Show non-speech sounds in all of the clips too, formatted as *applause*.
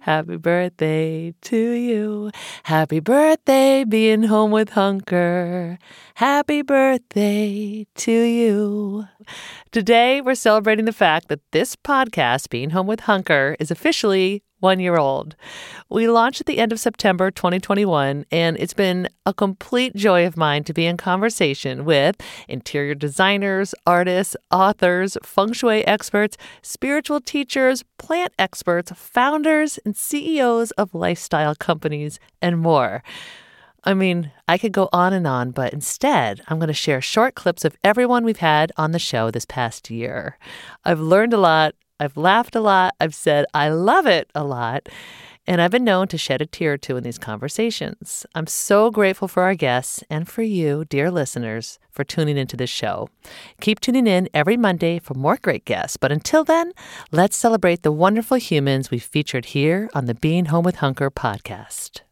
Happy birthday to you. Happy birthday being home with Hunker. Happy birthday to you. Today, we're celebrating the fact that this podcast, Being Home with Hunker, is officially one year old. We launched at the end of September 2021, and it's been a complete joy of mine to be in conversation with interior designers, artists, authors, feng shui experts, spiritual teachers, plant experts, founders, and CEOs of lifestyle companies, and more. I mean, I could go on and on, but instead, I'm going to share short clips of everyone we've had on the show this past year. I've learned a lot I've laughed a lot. I've said I love it a lot. And I've been known to shed a tear or two in these conversations. I'm so grateful for our guests and for you, dear listeners, for tuning into this show. Keep tuning in every Monday for more great guests. But until then, let's celebrate the wonderful humans we've featured here on the Being Home with Hunker podcast.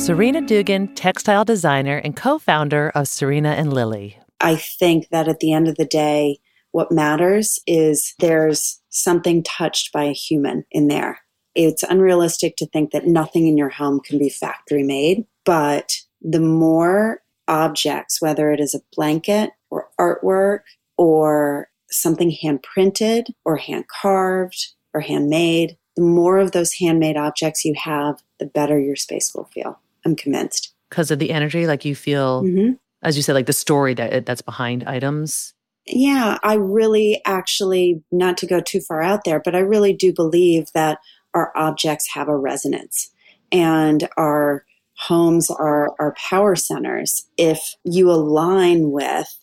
Serena Dugan, textile designer and co founder of Serena and Lily. I think that at the end of the day, what matters is there's something touched by a human in there. It's unrealistic to think that nothing in your home can be factory made, but the more objects, whether it is a blanket or artwork or something hand printed or hand carved or handmade, the more of those handmade objects you have, the better your space will feel. I'm convinced. Because of the energy, like you feel, mm-hmm. as you said, like the story that that's behind items. Yeah, I really actually, not to go too far out there, but I really do believe that our objects have a resonance and our homes are our power centers. If you align with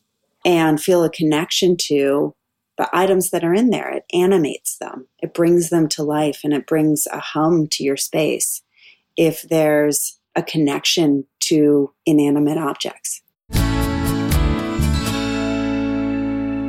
and feel a connection to the items that are in there, it animates them, it brings them to life, and it brings a hum to your space. If there's a connection to inanimate objects.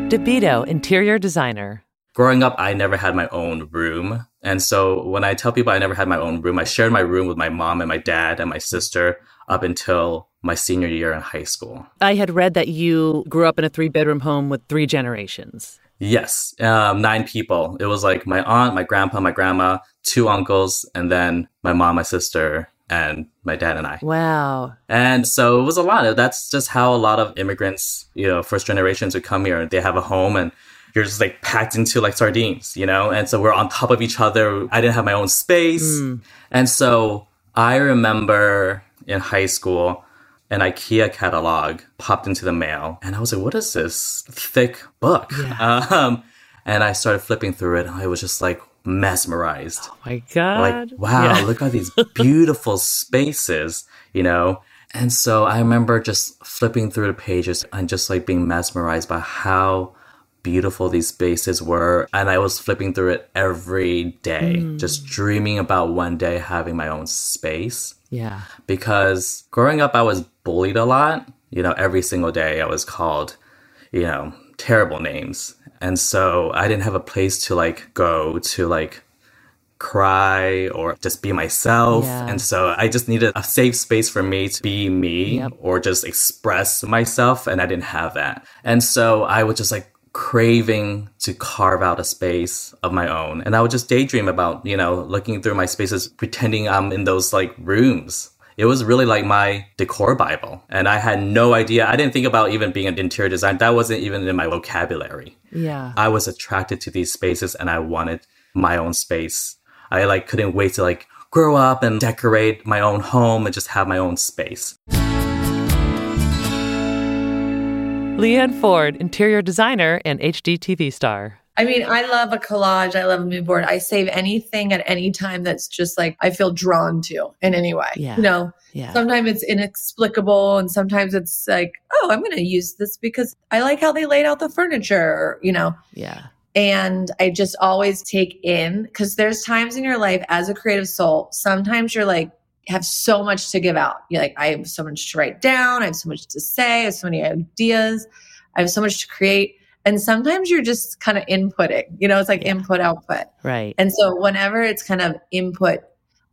Dabito, interior designer. Growing up, I never had my own room. And so when I tell people I never had my own room, I shared my room with my mom and my dad and my sister up until my senior year in high school. I had read that you grew up in a three bedroom home with three generations. Yes, um, nine people. It was like my aunt, my grandpa, my grandma, two uncles, and then my mom, my sister, and my dad and I. Wow. And so it was a lot. That's just how a lot of immigrants, you know, first generations who come here. They have a home and you're just like packed into like sardines, you know? And so we're on top of each other. I didn't have my own space. Mm. And so I remember in high school, an IKEA catalog popped into the mail. And I was like, what is this thick book? Yeah. *laughs* Um, and I started flipping through it. And I was just like, mesmerized. Oh my God. Like, wow, Yeah. look at these *laughs* beautiful spaces, you know? And so I remember just flipping through the pages and just like being mesmerized by how beautiful these spaces were. And I was flipping through it every day, hmm. just dreaming about one day having my own space Yeah. because growing up, I was bullied a lot. You know, every single day I was called, you know, terrible names. And so I didn't have a place to like go to like cry or just be myself. Yeah. And so I just needed a safe space for me to be me Yep. or just express myself. And I didn't have that. And so I was just like craving to carve out a space of my own. And I would just daydream about, you know, looking through my spaces, pretending I'm in those like rooms. It was really like my decor Bible. And I had no idea. I didn't think about even being an interior designer. That wasn't even in my vocabulary. Yeah. I was attracted to these spaces and I wanted my own space. I like couldn't wait to like grow up and decorate my own home and just have my own space. Leanne Ford, interior designer and HGTV star. I mean, I love a collage. I love a mood board. I save anything at any time that's just like I feel drawn to in any way. Yeah. You know, Yeah. sometimes it's inexplicable and sometimes it's like, oh, I'm going to use this because I like how they laid out the furniture, you know. yeah. And I just always take in because there's times in your life as a creative soul, sometimes you're like, have so much to give out. You're like, I have so much to write down. I have so much to say. I have so many ideas. I have so much to create. And sometimes you're just kind of inputting, you know, it's like input, output. Right. And so whenever it's kind of input,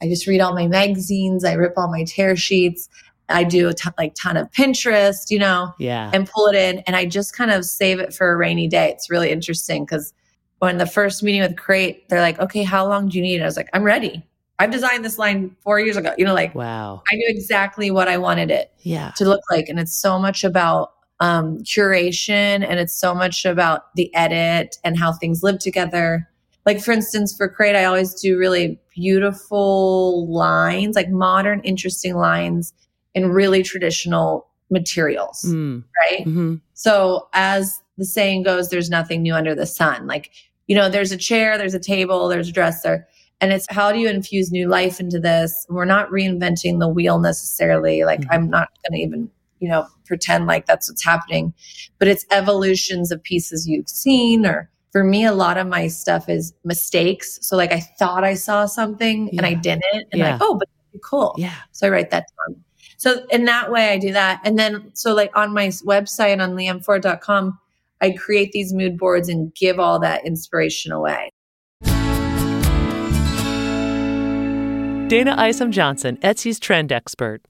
I just read all my magazines, I rip all my tear sheets, I do a ton, like ton of Pinterest, you know, yeah. and pull it in, and I just kind of save it for a rainy day. It's really interesting because when the first meeting with Crate, they're like, "Okay, how long do you need?" I was like, "I'm ready. I've designed this line four years ago." You know, like wow. I knew exactly what I wanted it Yeah. to look like, and it's so much about um, curation, and it's so much about the edit and how things live together. Like for instance for crate i always do really beautiful lines like modern interesting lines in really traditional materials Mm. right? Hmm so as the saying goes there's nothing new under the sun. Like you know there's a chair there's a table there's a dresser and it's how do you infuse new life into this? We're not reinventing the wheel necessarily. Like Mhm. i'm not going to even you know pretend like that's what's happening but it's evolutions of pieces you've seen or for me a lot of my stuff is mistakes so like i thought i saw something and i didn't and Yeah. like oh but cool Yeah. so I write that down. So in that way, I do that. And then, so like on my website on leanneford.com, I create these mood boards and give all that inspiration away. Dayna Isom Johnson, Etsy's trend expert.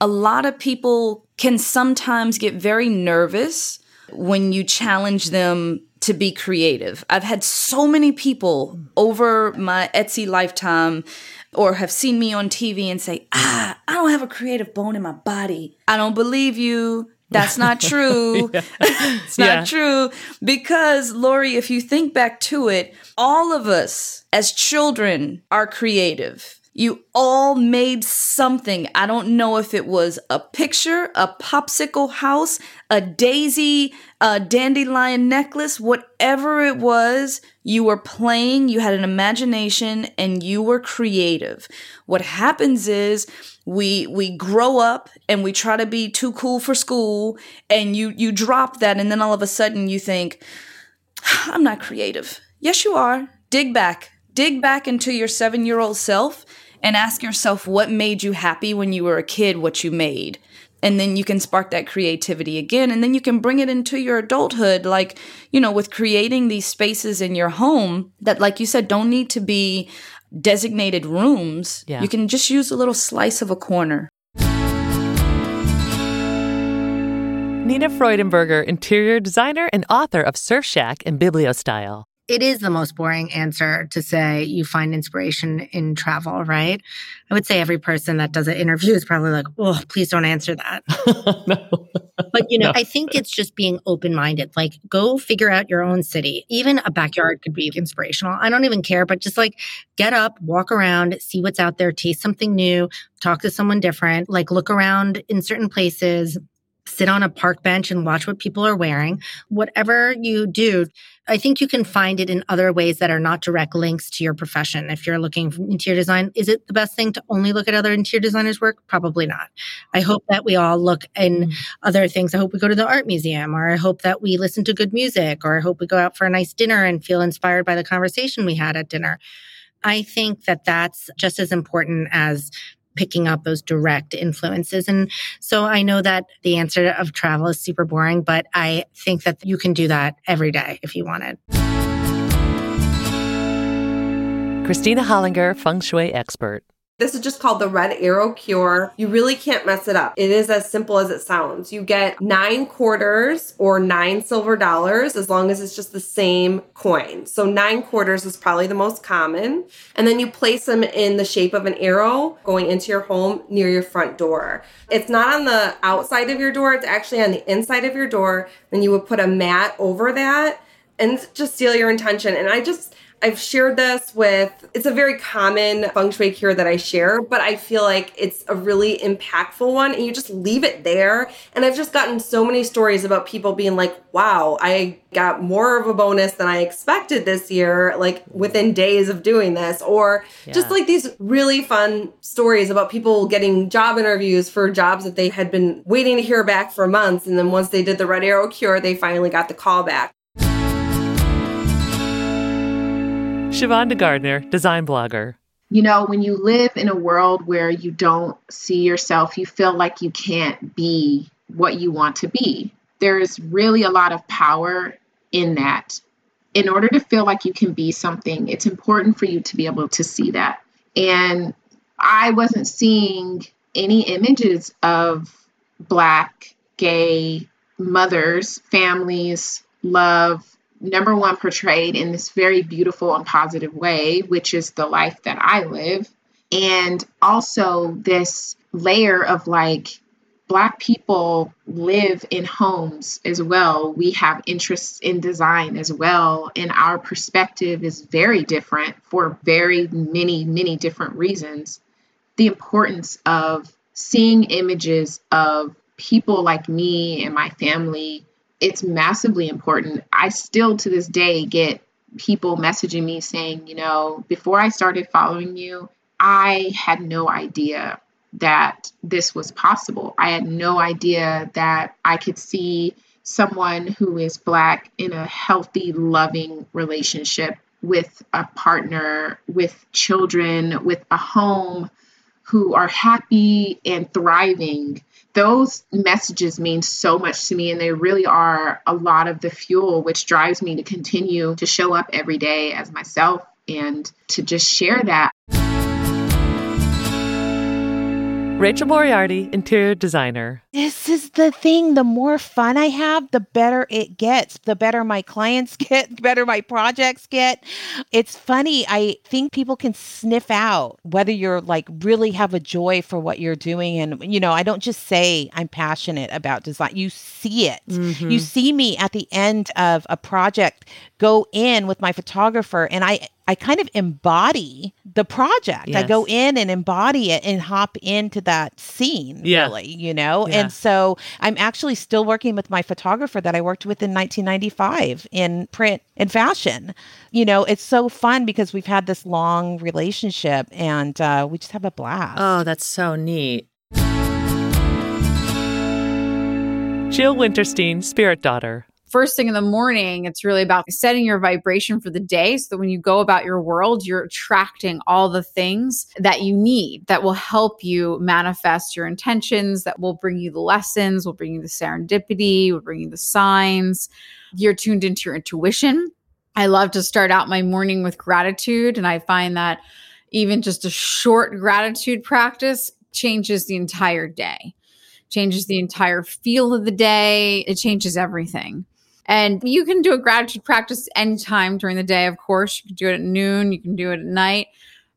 A lot of people can sometimes get very nervous when you challenge them to be creative. I've had so many people over my Etsy lifetime or have seen me on TV and say, ah, I don't have a creative bone in my body. I don't believe you. That's not *laughs* true. *laughs* it's not Yeah. true. Because, Laurie, if you think back to it, all of us as children are creative. You all made something. I don't know if it was a picture, a popsicle house, a daisy, a dandelion necklace, whatever it was, you were playing, you had an imagination, and you were creative. What happens is we we grow up and we try to be too cool for school, and you you drop that, and then all of a sudden you think, *sighs* I'm not creative. Yes, you are. Dig back. Dig back into your seven year old self and ask yourself what made you happy when you were a kid, what you made. And then you can spark that creativity again. And then you can bring it into your adulthood, like, you know, with creating these spaces in your home that, like you said, don't need to be designated rooms. Yeah. You can just use a little slice of a corner. Nina Freudenberger, interior designer and author of Surf Shack and Bibliostyle. It is the most boring answer to say you find inspiration in travel, right? I would say every person that does an interview is probably like, oh, please don't answer that. *laughs* no. But, you know, No. I think it's just being open minded. Like, go figure out your own city. Even a backyard could be inspirational. I don't even care, but just like get up, walk around, see what's out there, taste something new, talk to someone different, like look around in certain places. Sit on a park bench and watch what people are wearing. Whatever you do, I think you can find it in other ways that are not direct links to your profession. If you're looking for interior design, is it the best thing to only look at other interior designers' work? Probably not. I hope that we all look in mm-hmm. other things. I hope we go to the art museum, or I hope that we listen to good music, or I hope we go out for a nice dinner and feel inspired by the conversation we had at dinner. I think that that's just as important as picking up those direct influences. And so I know that the answer of travel is super boring, but I think that you can do that every day if you wanted. Kristina Hollinger, feng shui expert. This is just called the Red Arrow Cure. You really can't mess it up. It is as simple as it sounds. You get nine quarters or nine silver dollars as long as it's just the same coin. So, nine quarters is probably the most common. And then you place them in the shape of an arrow going into your home near your front door. It's not on the outside of your door, it's actually on the inside of your door. Then you would put a mat over that and just seal your intention. And I just, I've shared this with, it's a very common feng shui cure that I share, but I feel like it's a really impactful one and you just leave it there. And I've just gotten so many stories about people being like, wow, I got more of a bonus than I expected this year, like within days of doing this. Or yeah. just like these really fun stories about people getting job interviews for jobs that they had been waiting to hear back for months. And then once they did the Red Arrow cure, they finally got the call back. Shavonda Gardner, design blogger. You know, when you live in a world where you don't see yourself, you feel like you can't be what you want to be. There's really a lot of power in that. In order to feel like you can be something, it's important for you to be able to see that. And I wasn't seeing any images of Black, gay mothers, families, love, number one portrayed in this very beautiful and positive way, which is the life that I live. And also this layer of like, Black people live in homes as well. We have interests in design as well. And our perspective is very different for very many, many different reasons. The importance of seeing images of people like me and my family it's massively important. I still to this day get people messaging me saying, you know, before I started following you, I had no idea that this was possible. I had no idea that I could see someone who is Black in a healthy, loving relationship with a partner, with children, with a home, who are happy and thriving those messages mean so much to me and they really are a lot of the fuel which drives me to continue to show up every day as myself and to just share that. Rachel Moriarty, interior designer. This is the thing. The more fun I have, the better it gets. The better my clients *laughs* get, the better my projects get. It's funny. I think people can sniff out whether you're like really have a joy for what you're doing. And, you know, I don't just say I'm passionate about design. You see it. Mm-hmm. You see me at the end of a project go in with my photographer and I I kind of embody the project. Yes. I go in and embody it and hop into that scene, yeah. really, you know? Yeah. And so I'm actually still working with my photographer that I worked with in 1995 in print and fashion. You know, it's so fun because we've had this long relationship and uh, we just have a blast. Oh, that's so neat. Jill Wintersteen, Spirit Daughter first thing in the morning, it's really about setting your vibration for the day so that when you go about your world, you're attracting all the things that you need that will help you manifest your intentions, that will bring you the lessons, will bring you the serendipity, will bring you the signs. You're tuned into your intuition. I love to start out my morning with gratitude, and I find that even just a short gratitude practice changes the entire day changes the entire feel of the day. It changes everything. And you can do a gratitude practice anytime during the day, of course. You can do it at noon, you can do it at night.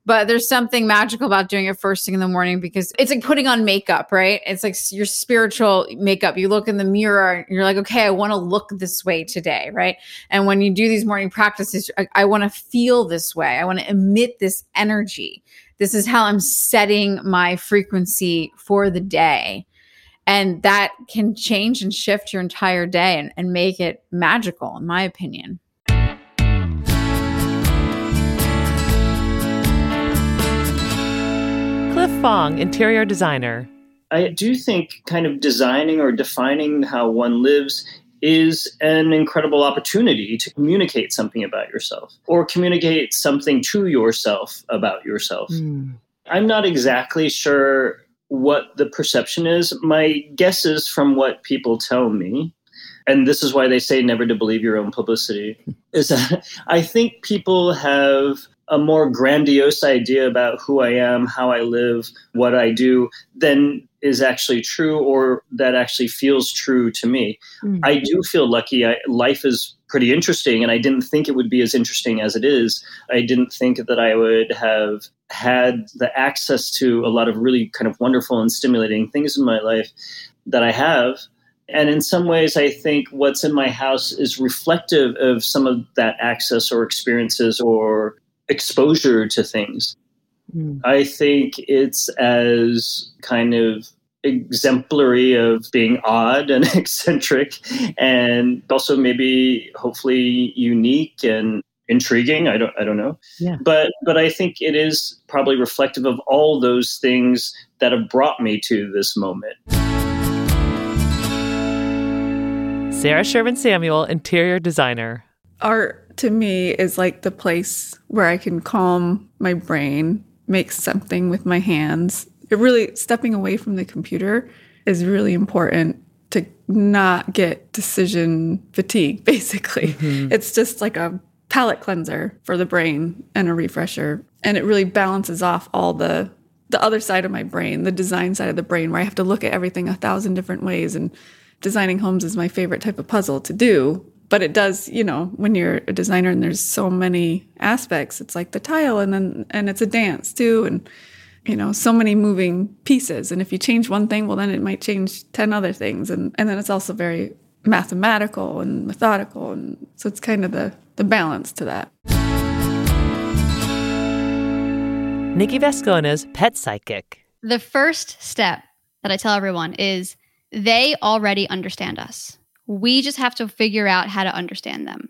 But there's something magical about doing it first thing in the morning because it's like putting on makeup, right? It's like your spiritual makeup. You look in the mirror and you're like, okay, I want to look this way today, right? And when you do these morning practices, I, I want to feel this way. I want to emit this energy. This is how I'm setting my frequency for the day. And that can change and shift your entire day and, and make it magical, in my opinion. Cliff Fong, interior designer. I do think kind of designing or defining how one lives is an incredible opportunity to communicate something about yourself or communicate something to yourself about yourself. Mm. I'm not exactly sure what the perception is. My guess is from what people tell me, and this is why they say never to believe your own publicity, is that *laughs* I think people have a more grandiose idea about who I am, how I live, what I do than is actually true or that actually feels true to me. Mm. I do feel lucky. I, life is pretty interesting, and I didn't think it would be as interesting as it is. I didn't think that I would have had the access to a lot of really kind of wonderful and stimulating things in my life that I have. And in some ways, I think what's in my house is reflective of some of that access or experiences or exposure to things. Hmm. I think it's as kind of exemplary of being odd and *laughs* eccentric and also maybe hopefully unique and intriguing i don't i don't know Yeah. but but i think it is probably reflective of all those things that have brought me to this moment Sarah Sherman Samuel, interior designer. art to me is like the place where I can calm my brain, make something with my hands. It really stepping away from the computer is really important to not get decision fatigue *laughs* basically. Mm-hmm. It's just like a palate cleanser for the brain and a refresher and it really balances off all the the other side of my brain, the design side of the brain where I have to look at everything a thousand different ways and designing homes is my favorite type of puzzle to do but it does you know when you're a designer and there's so many aspects it's like the tile and then and it's a dance too and you know so many moving pieces and if you change one thing well then it might change 10 other things and and then it's also very mathematical and methodical and so it's kind of the the balance to that Nikki Vasconez pet psychic. The first step that I tell everyone is they already understand us. We just have to figure out how to understand them.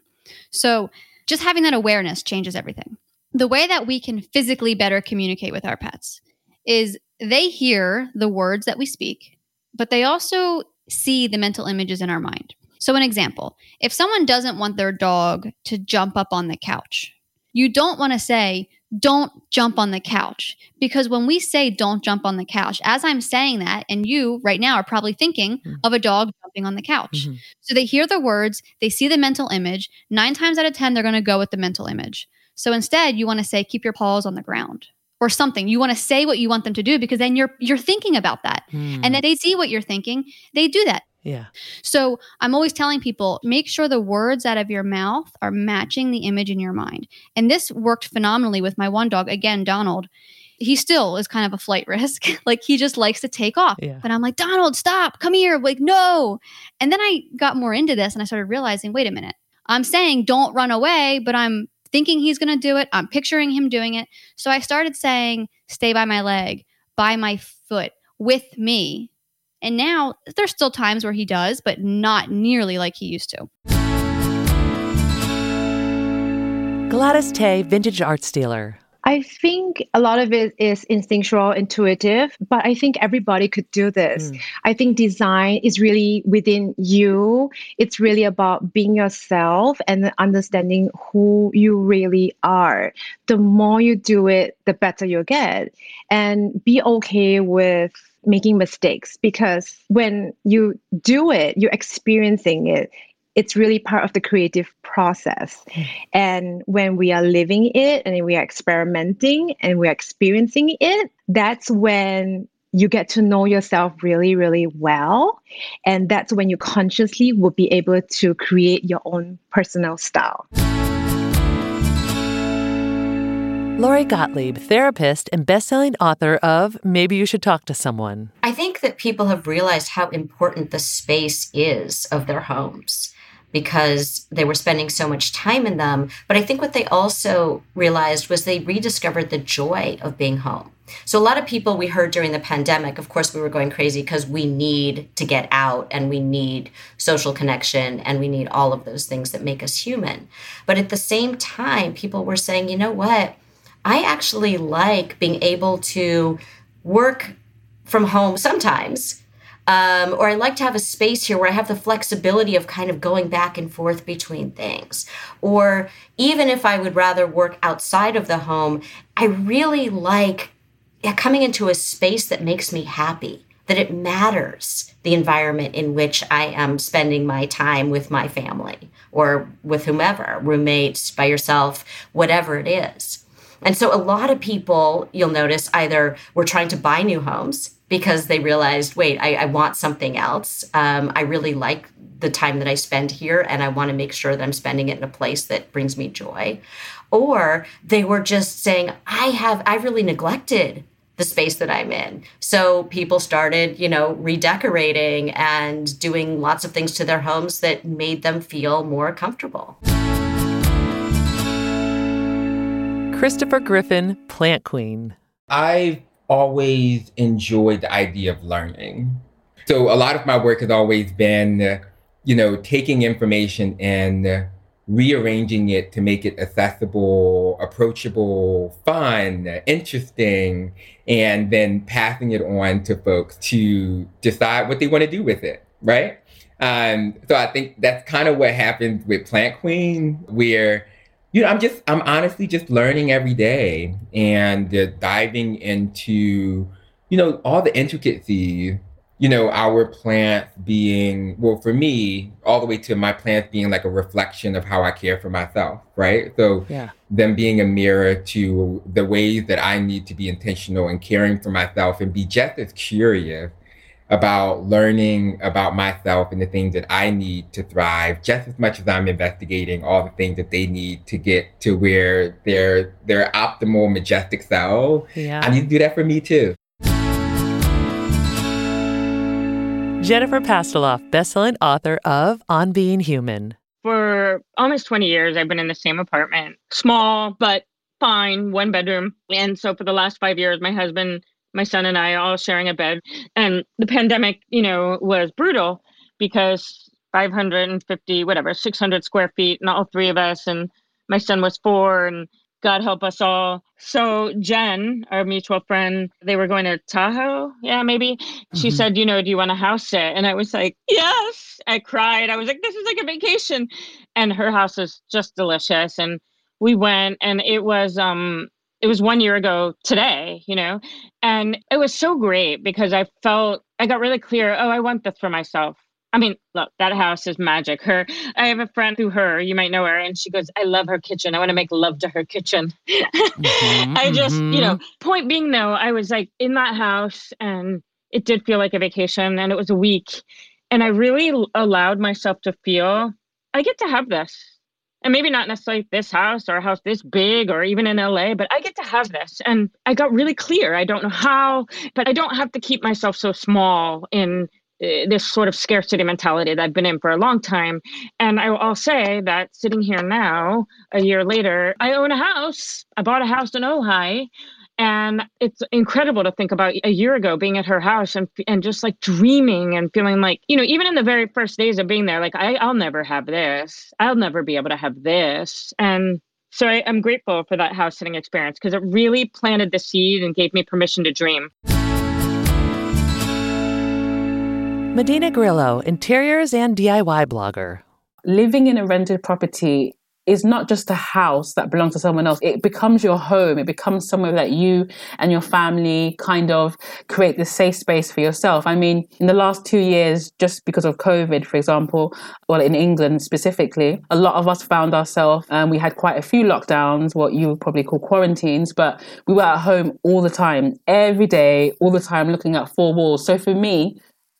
So, just having that awareness changes everything. The way that we can physically better communicate with our pets is they hear the words that we speak, but they also see the mental images in our mind. So, an example if someone doesn't want their dog to jump up on the couch, you don't want to say, don't jump on the couch. Because when we say don't jump on the couch, as I'm saying that, and you right now are probably thinking of a dog jumping on the couch. So they hear the words, they see the mental image. Nine times out of 10, they're going to go with the mental image. So instead, you want to say, keep your paws on the ground or something. You want to say what you want them to do because then you're you're thinking about that. Hmm. And then they see what you're thinking, they do that. Yeah. So I'm always telling people make sure the words out of your mouth are matching the image in your mind. And this worked phenomenally with my one dog, again, Donald. He still is kind of a flight risk. *laughs* like he just likes to take off. Yeah. But I'm like, Donald, stop, come here. Like, no. And then I got more into this and I started realizing, wait a minute. I'm saying don't run away, but I'm thinking he's going to do it. I'm picturing him doing it. So I started saying, stay by my leg, by my foot, with me. And now there's still times where he does, but not nearly like he used to. Gladys Tay, vintage arts dealer. I think a lot of it is instinctual, intuitive, but I think everybody could do this. Hmm. I think design is really within you. It's really about being yourself and understanding who you really are. The more you do it, the better you'll get. And be okay with making mistakes because when you do it, you're experiencing it it's really part of the creative process. Hmm. And when we are living it and we are experimenting and we are experiencing it, that's when you get to know yourself really, really well. And that's when you consciously will be able to create your own personal style. Lori Gottlieb, therapist and best-selling author of Maybe You Should Talk to Someone. I think that people have realized how important the space is of their homes. because they were spending so much time in them. But I think what they also realized was they rediscovered the joy of being home. So, a lot of people we heard during the pandemic, of course, we were going crazy because we need to get out and we need social connection and we need all of those things that make us human. But at the same time, people were saying, you know what? I actually like being able to work from home sometimes um, or I like to have a space here where I have the flexibility of kind of going back and forth between things. Or even if I would rather work outside of the home, I really like coming into a space that makes me happy, that it matters the environment in which I am spending my time with my family or with whomever, roommates, by yourself, whatever it is. And so a lot of people, you'll notice, either were trying to buy new homes because they realized, wait, I, I want something else. Um, I really like the time that I spend here, and I want to make sure that I'm spending it in a place that brings me joy. Or they were just saying, I have, I really neglected the space that I'm in. So people started, you know, redecorating and doing lots of things to their homes that made them feel more comfortable. Christopher Griffin, Plant Queen. I've always enjoyed the idea of learning. So a lot of my work has always been, you know, taking information and rearranging it to make it accessible, approachable, fun, interesting, and then passing it on to folks to decide what they want to do with it, right? Um, so I think that's kind of what happens with Plant Queen, where you know, I'm just, I'm honestly just learning every day and uh, diving into, you know, all the intricacies, you know, our plants being, well, for me, all the way to my plants being like a reflection of how I care for myself, right? So, yeah. them being a mirror to the ways that I need to be intentional and caring for myself and be just as curious about learning about myself and the things that I need to thrive just as much as I'm investigating all the things that they need to get to where their their optimal majestic self. Yeah. I need to do that for me too. Jennifer Pastiloff, bestselling author of On Being Human. For almost 20 years, I've been in the same apartment, small, but fine, one bedroom. And so for the last five years, my husband my son and I all sharing a bed. And the pandemic, you know, was brutal because 550, whatever, 600 square feet, and all three of us, and my son was four, and God help us all. So Jen, our mutual friend, they were going to Tahoe. Yeah, maybe. She mm-hmm. said, you know, do you want a house sit? And I was like, yes. I cried. I was like, this is like a vacation. And her house is just delicious. And we went and it was um it was one year ago today, you know, and it was so great because I felt I got really clear. Oh, I want this for myself. I mean, look, that house is magic. Her, I have a friend through her, you might know her, and she goes, I love her kitchen. I want to make love to her kitchen. Mm-hmm, *laughs* I just, mm-hmm. you know, mm-hmm. point being though, I was like in that house and it did feel like a vacation and it was a week. And I really allowed myself to feel I get to have this and maybe not necessarily this house or a house this big or even in LA, but I get to have this. And I got really clear. I don't know how, but I don't have to keep myself so small in uh, this sort of scarcity mentality that I've been in for a long time. And I, will say that sitting here now, a year later, I own a house. I bought a house in Ojai and it's incredible to think about a year ago being at her house and and just like dreaming and feeling like you know even in the very first days of being there like I, i'll never have this. I'll never be able to have this. And so I, i'm grateful for that house sitting experience because it really planted the seed and gave me permission to dream. Medina grillo interiors and diy blogger. Living in a rented property is not just a house that belongs to someone else. It becomes your home. It becomes somewhere that you and your family kind of create this safe space for yourself. I mean, in the last two years, just because of COVID, for example, well, in England specifically, a lot of us found ourselves, and um, we had quite a few lockdowns, what you would probably call quarantines, but we were at home all the time, every day, all the time, looking at four walls. So for me,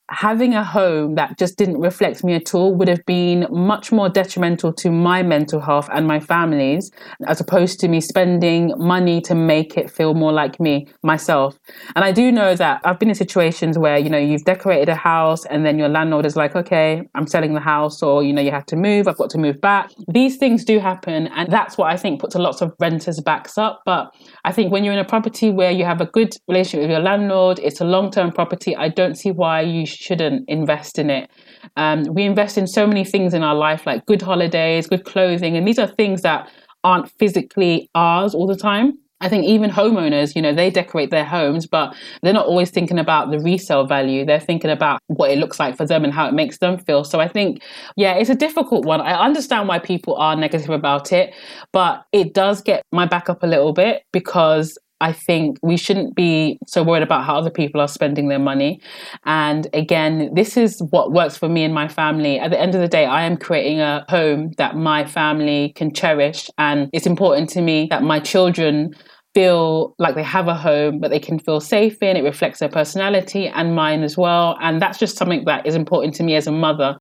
having a home that just didn't reflect me at all would have been much more detrimental to my mental health and my family's, as opposed to me spending money to make it feel more like me, myself. And I do know that I've been in situations where, you know, you've decorated a house and then your landlord is like, okay, I'm selling the house, or, you know, you have to move, I've got to move back. These things do happen. And that's what I think puts a lot of renters' backs up. But I think when you're in a property where you have a good relationship with your landlord, it's a long term property, I don't see why you shouldn't invest in it. Um, we invest in so many things in our life, like good holidays, good clothing, and these are things that aren't physically ours all the time. I think even homeowners, you know, they decorate their homes, but they're not always thinking about the resale value. They're thinking about what it looks like for them and how it makes them feel. So I think, yeah, it's a difficult one. I understand why people are negative about it, but it does get my back up a little bit because I think we shouldn't be so worried about how other people are spending their money. And again, this is what works for me and my family. At the end of the day, I am creating a home that my family can cherish. And it's important to me that my children feel like they have a home but they can feel safe in. It reflects their personality and mine as well. And that's just something that is important to me as a mother.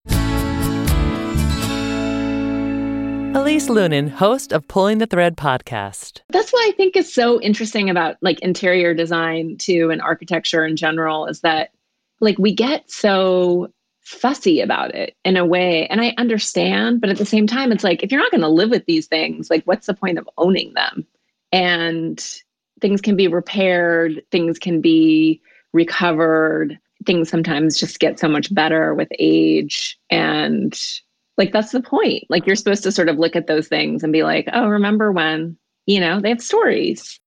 Elise Loehnen, host of Pulling the Thread podcast. That's what I think is so interesting about like interior design too and architecture in general is that like we get so fussy about it in a way and I understand but at the same time it's like if you're not going to live with these things like what's the point of owning them? And things can be repaired, things can be recovered, things sometimes just get so much better with age and like that's the point. Like you're supposed to sort of look at those things and be like, oh, remember when, you know, they have stories.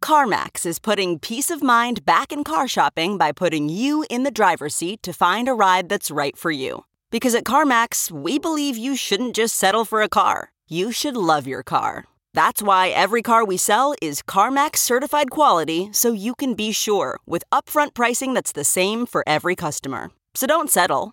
CarMax is putting peace of mind back in car shopping by putting you in the driver's seat to find a ride that's right for you. Because at CarMax, we believe you shouldn't just settle for a car, you should love your car. That's why every car we sell is CarMax certified quality so you can be sure with upfront pricing that's the same for every customer. So don't settle.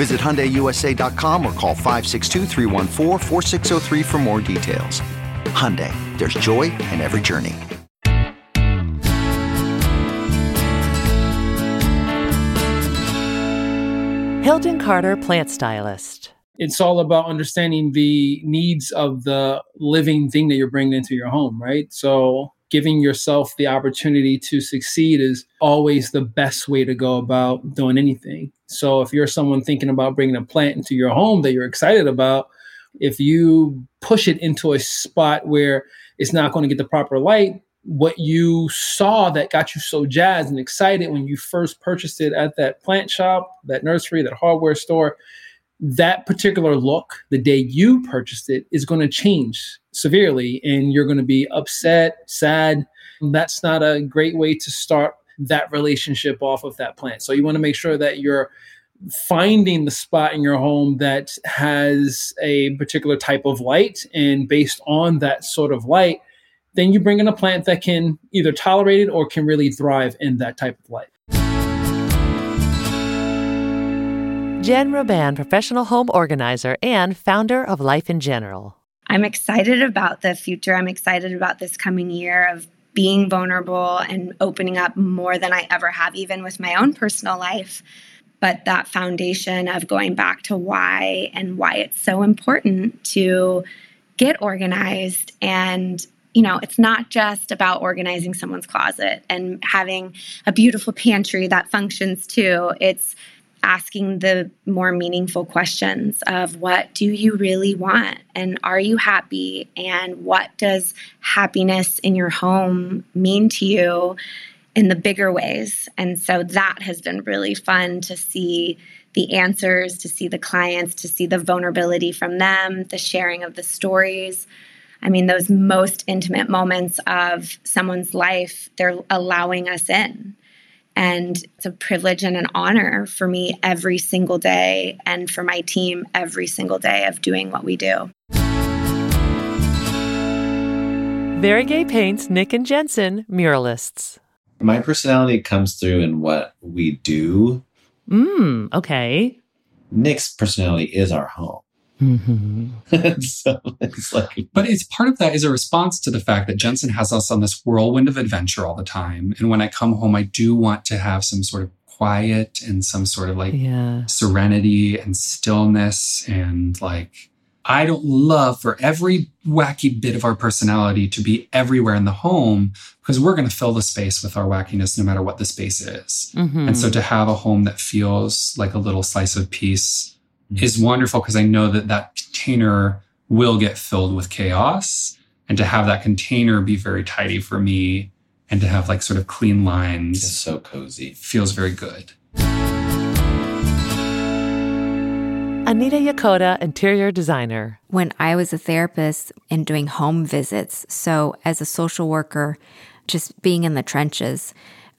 Visit HyundaiUSA.com or call 562 for more details. Hyundai, there's joy in every journey. Hilton Carter, plant stylist. It's all about understanding the needs of the living thing that you're bringing into your home, right? So giving yourself the opportunity to succeed is always the best way to go about doing anything. So if you're someone thinking about bringing a plant into your home that you're excited about, if you push it into a spot where it's not going to get the proper light, what you saw that got you so jazzed and excited when you first purchased it at that plant shop, that nursery, that hardware store, that particular look the day you purchased it is going to change severely and you're going to be upset, sad. That's not a great way to start that relationship off of that plant. So you want to make sure that you're finding the spot in your home that has a particular type of light and based on that sort of light then you bring in a plant that can either tolerate it or can really thrive in that type of light. Jen Robin, professional home organizer and founder of Life in General. I'm excited about the future. I'm excited about this coming year of being vulnerable and opening up more than I ever have, even with my own personal life. But that foundation of going back to why and why it's so important to get organized and you know, it's not just about organizing someone's closet and having a beautiful pantry that functions too. It's asking the more meaningful questions of what do you really want? And are you happy? And what does happiness in your home mean to you in the bigger ways? And so that has been really fun to see the answers to see the clients to see the vulnerability from them the sharing of the stories. I mean, those most intimate moments of someone's life, they're allowing us in. And it's a privilege and an honor for me every single day and for my team every single day of doing what we do. Very Gay Paints, Nick and Jensen, muralists. My personality comes through in what we do. Mm, okay. Nick's personality is our home. Mm-hmm. *laughs* so it's like, but it's part of that is a response to the fact that Jensen has us on this whirlwind of adventure all the time. And when I come home, I do want to have some sort of quiet and some sort of like yeah. serenity and stillness. And like, I don't love for every wacky bit of our personality to be everywhere in the home because we're going to fill the space with our wackiness no matter what the space is. Mm-hmm. And so to have a home that feels like a little slice of peace Mm-hmm. is wonderful because I know that that container will get filled with chaos. And to have that container be very tidy for me and to have like sort of clean lines. It's so cozy. Feels very good. Anita Yokota, interior designer. When I was a therapist and doing home visits, so as a social worker, just being in the trenches,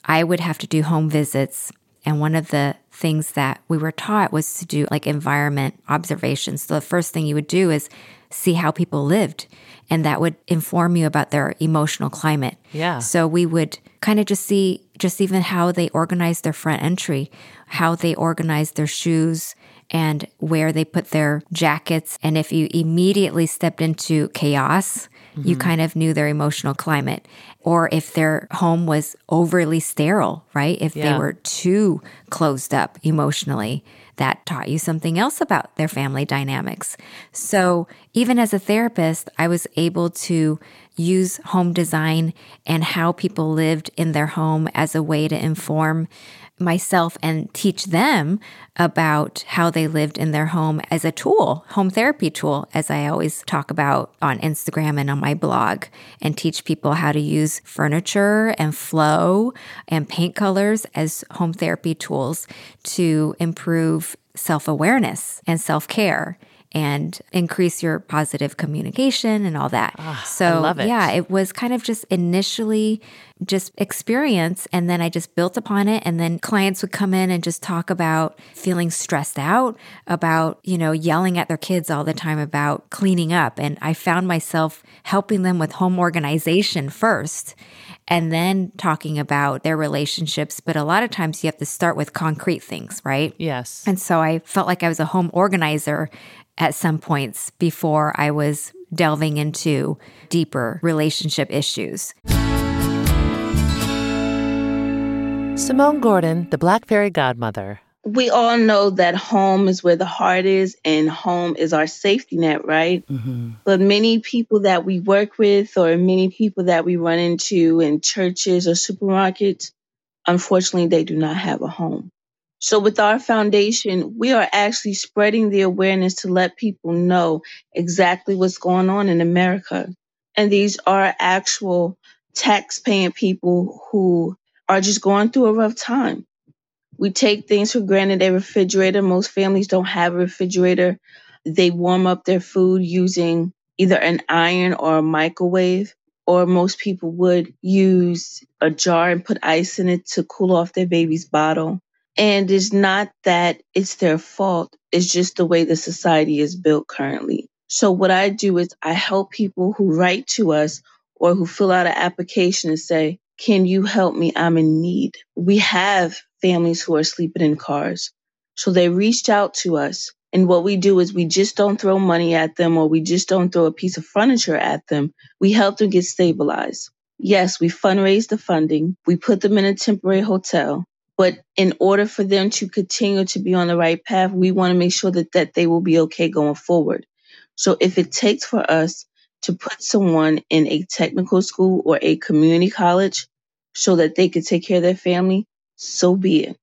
I would have to do home visits. And one of the things that we were taught was to do like environment observations. So the first thing you would do is see how people lived, and that would inform you about their emotional climate. Yeah. So we would kind of just see just even how they organized their front entry, how they organized their shoes, and where they put their jackets. And if you immediately stepped into chaos, mm-hmm. you kind of knew their emotional climate. Or if their home was overly sterile, right? If yeah. they were too closed up emotionally, that taught you something else about their family dynamics. So even as a therapist, I was able to use home design and how people lived in their home as a way to inform myself and teach them about how they lived in their home as a tool, home therapy tool, as I always talk about on Instagram and on my blog, and teach people how to use furniture and flow and paint colors as home therapy tools to improve self awareness and self care and increase your positive communication and all that. Oh, so it. yeah, it was kind of just initially just experience and then I just built upon it and then clients would come in and just talk about feeling stressed out about, you know, yelling at their kids all the time about cleaning up and I found myself helping them with home organization first and then talking about their relationships. But a lot of times you have to start with concrete things, right? Yes. And so I felt like I was a home organizer at some points before I was delving into deeper relationship issues. Simone Gordon, the Black Fairy Godmother. We all know that home is where the heart is and home is our safety net, right? Mm-hmm. But many people that we work with or many people that we run into in churches or supermarkets, unfortunately, they do not have a home. So with our foundation, we are actually spreading the awareness to let people know exactly what's going on in America. And these are actual tax paying people who are just going through a rough time. We take things for granted. A refrigerator, most families don't have a refrigerator. They warm up their food using either an iron or a microwave, or most people would use a jar and put ice in it to cool off their baby's bottle. And it's not that it's their fault, it's just the way the society is built currently. So, what I do is I help people who write to us or who fill out an application and say, Can you help me? I'm in need. We have families who are sleeping in cars. So, they reached out to us. And what we do is we just don't throw money at them or we just don't throw a piece of furniture at them. We help them get stabilized. Yes, we fundraise the funding. We put them in a temporary hotel. But in order for them to continue to be on the right path, we want to make sure that, that they will be okay going forward. So if it takes for us to put someone in a technical school or a community college so that they could take care of their family, so be it.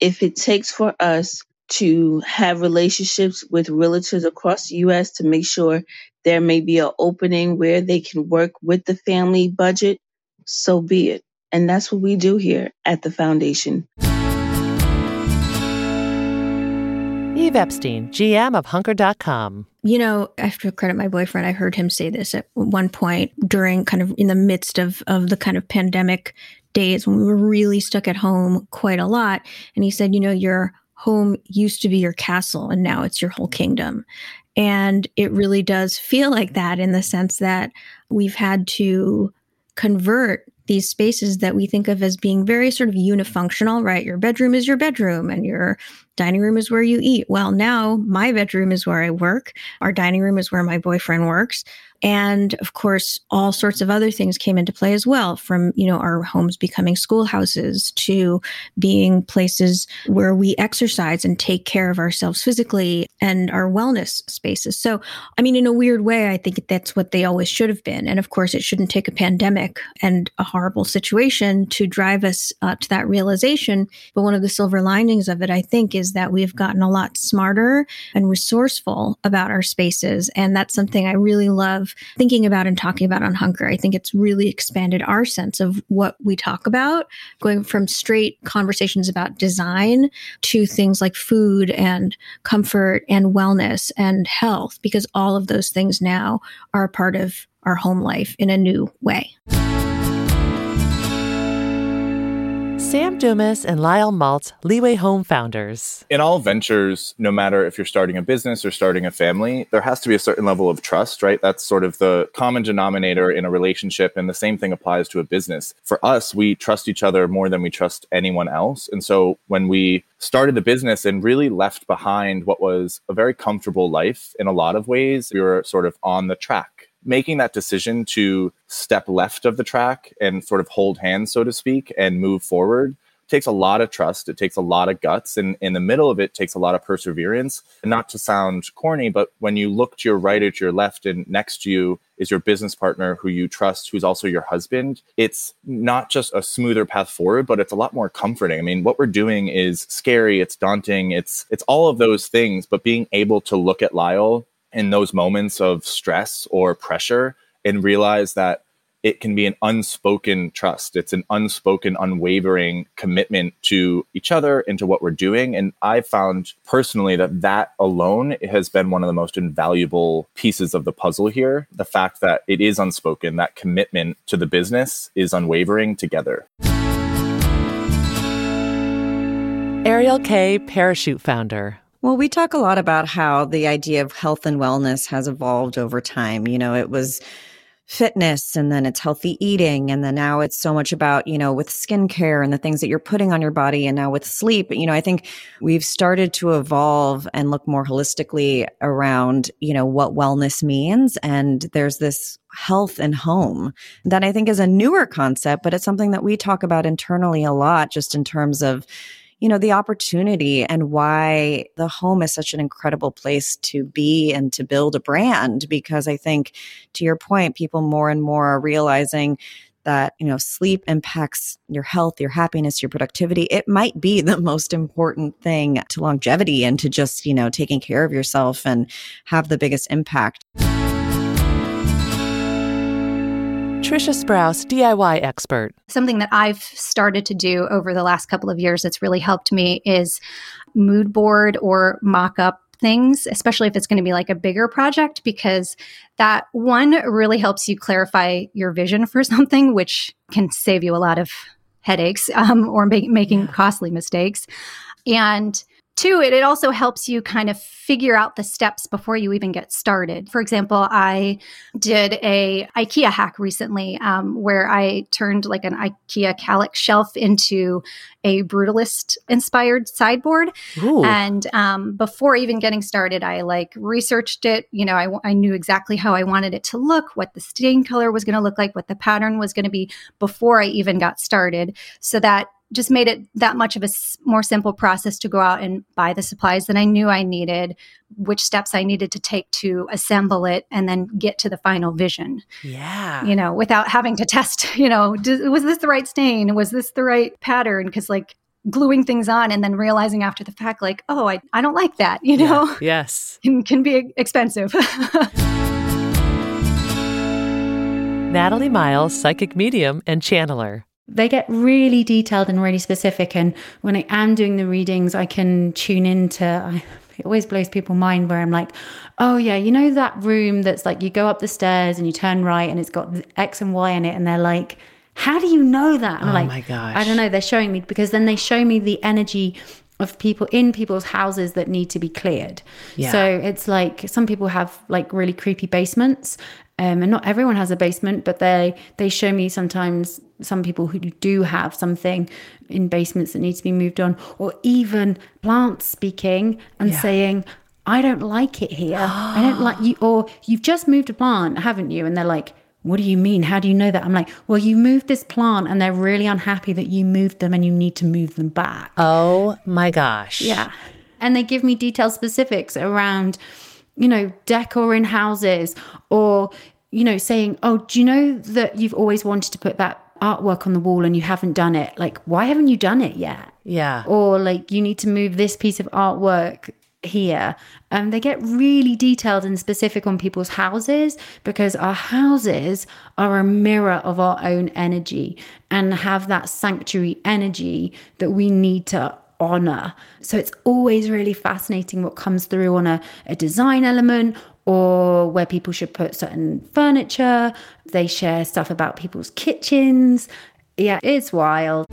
if it takes for us to have relationships with realtors across the US to make sure there may be an opening where they can work with the family budget, so be it. And that's what we do here at the foundation. Eve Epstein, GM of Hunker.com. You know, I have to credit my boyfriend. I heard him say this at one point during kind of in the midst of, of the kind of pandemic days when we were really stuck at home quite a lot. And he said, you know, your home used to be your castle and now it's your whole kingdom. And it really does feel like that in the sense that we've had to convert these spaces that we think of as being very sort of unifunctional, right? Your bedroom is your bedroom and your dining room is where you eat. Well, now my bedroom is where I work. Our dining room is where my boyfriend works. And of course, all sorts of other things came into play as well from, you know, our homes becoming schoolhouses to being places where we exercise and take care of ourselves physically and our wellness spaces. So, I mean, in a weird way, I think that's what they always should have been. And of course, it shouldn't take a pandemic and a horrible situation to drive us uh, to that realization. But one of the silver linings of it, I think, is that we've gotten a lot smarter and resourceful about our spaces. And that's something I really love thinking about and talking about on Hunker. I think it's really expanded our sense of what we talk about, going from straight conversations about design to things like food and comfort and wellness and health, because all of those things now are a part of our home life in a new way. Sam Dumas and Lyle Maltz, Leeway Home founders. In all ventures, no matter if you're starting a business or starting a family, there has to be a certain level of trust, right? That's sort of the common denominator in a relationship. And the same thing applies to a business. For us, we trust each other more than we trust anyone else. And so when we started the business and really left behind what was a very comfortable life in a lot of ways, we were sort of on the track making that decision to step left of the track and sort of hold hands, so to speak, and move forward takes a lot of trust. It takes a lot of guts. And in the middle of it takes a lot of perseverance. And not to sound corny, but when you look to your right or to your left and next to you is your business partner who you trust, who's also your husband, it's not just a smoother path forward, but it's a lot more comforting. I mean, what we're doing is scary, it's daunting, it's it's all of those things, but being able to look at Lyle in those moments of stress or pressure and realize that it can be an unspoken trust. It's an unspoken, unwavering commitment to each other and to what we're doing. And I've found personally that that alone has been one of the most invaluable pieces of the puzzle here. The fact that it is unspoken, that commitment to the business is unwavering together. Ariel Kaye, Parachute founder. Well, we talk a lot about how the idea of health and wellness has evolved over time. You know, it was fitness and then it's healthy eating. And then now it's so much about, you know, with skincare and the things that you're putting on your body. And now with sleep, you know, I think we've started to evolve and look more holistically around, you know, what wellness means. And there's this health and home that I think is a newer concept, but it's something that we talk about internally a lot, just in terms of, you know, the opportunity and why the home is such an incredible place to be and to build a brand. Because I think, to your point, people more and more are realizing that you know sleep impacts your health your happiness your productivity it might be the *laughs* most important thing to longevity and to just you know taking care of yourself and have the biggest impact Trisha Sprouse, DIY expert. Something that I've started to do over the last couple of years that's really helped me is mood board or mock up things, especially if it's going to be like a bigger project, because that one really helps you clarify your vision for *laughs* something, which can save you a lot of headaches um, or make, making costly mistakes. And two, it, it also helps you kind of figure out the steps before you even get started. For example, I did a IKEA hack recently um, where I turned like an IKEA Kallax shelf into a brutalist inspired sideboard. Ooh. And um, before even getting started, I like researched it. You know, I, I knew exactly how I wanted it to look, what the stain color was going to look like, what the pattern was going to be before I even got started, so that just made it that much of a more simple process to go out and buy the supplies that I knew I needed, which steps I needed to take to assemble it and then get to the final vision. Yeah. You know, without having to test, *laughs* you know, was this the right stain? Was this the right pattern? Because, like, gluing things on and then realizing after the fact, like, oh, I, I don't like that, you know? Yeah. Yes. *laughs* can, can be expensive. *laughs* Natalie Miles, psychic medium and channeler. They get really detailed and really specific. And when I am doing the readings, I can tune into. I, it always blows people's mind where I'm like, oh yeah, you know that room that's like you go up the stairs and you turn right and it's got X and Y in it, and they're like, how do you know that? And I'm Oh like, my gosh. I don't know. They're showing me because then they show me the energy of people in people's houses that need to be cleared. Yeah. So it's like some people have like really creepy basements. Um, and not everyone has a basement, but they they show me sometimes some people who do have something in basements that need to be moved on, or even plants speaking and Yeah. saying, "I don't like it here. I don't like you." Or you've just moved a plant, haven't you? And they're like, "What do you mean? How do you know that?" I'm like, "Well, you moved this plant, and they're really unhappy that you moved them, and you need to move them back." Oh my gosh. Yeah. And they give me detailed specifics around, you know, decor in houses or, you know, saying, oh, do you know that you've always wanted to put that artwork on the wall and you haven't done it? Like, why haven't you done it yet? Yeah. Or like, you need to move this piece of artwork here. Um, they get really detailed and specific on people's houses because our houses are a mirror of our own energy and have that sanctuary energy that we need to honor. So it's always really fascinating what comes through on a, a design element or where people should put certain furniture. They share stuff about people's kitchens. Yeah, it's wild.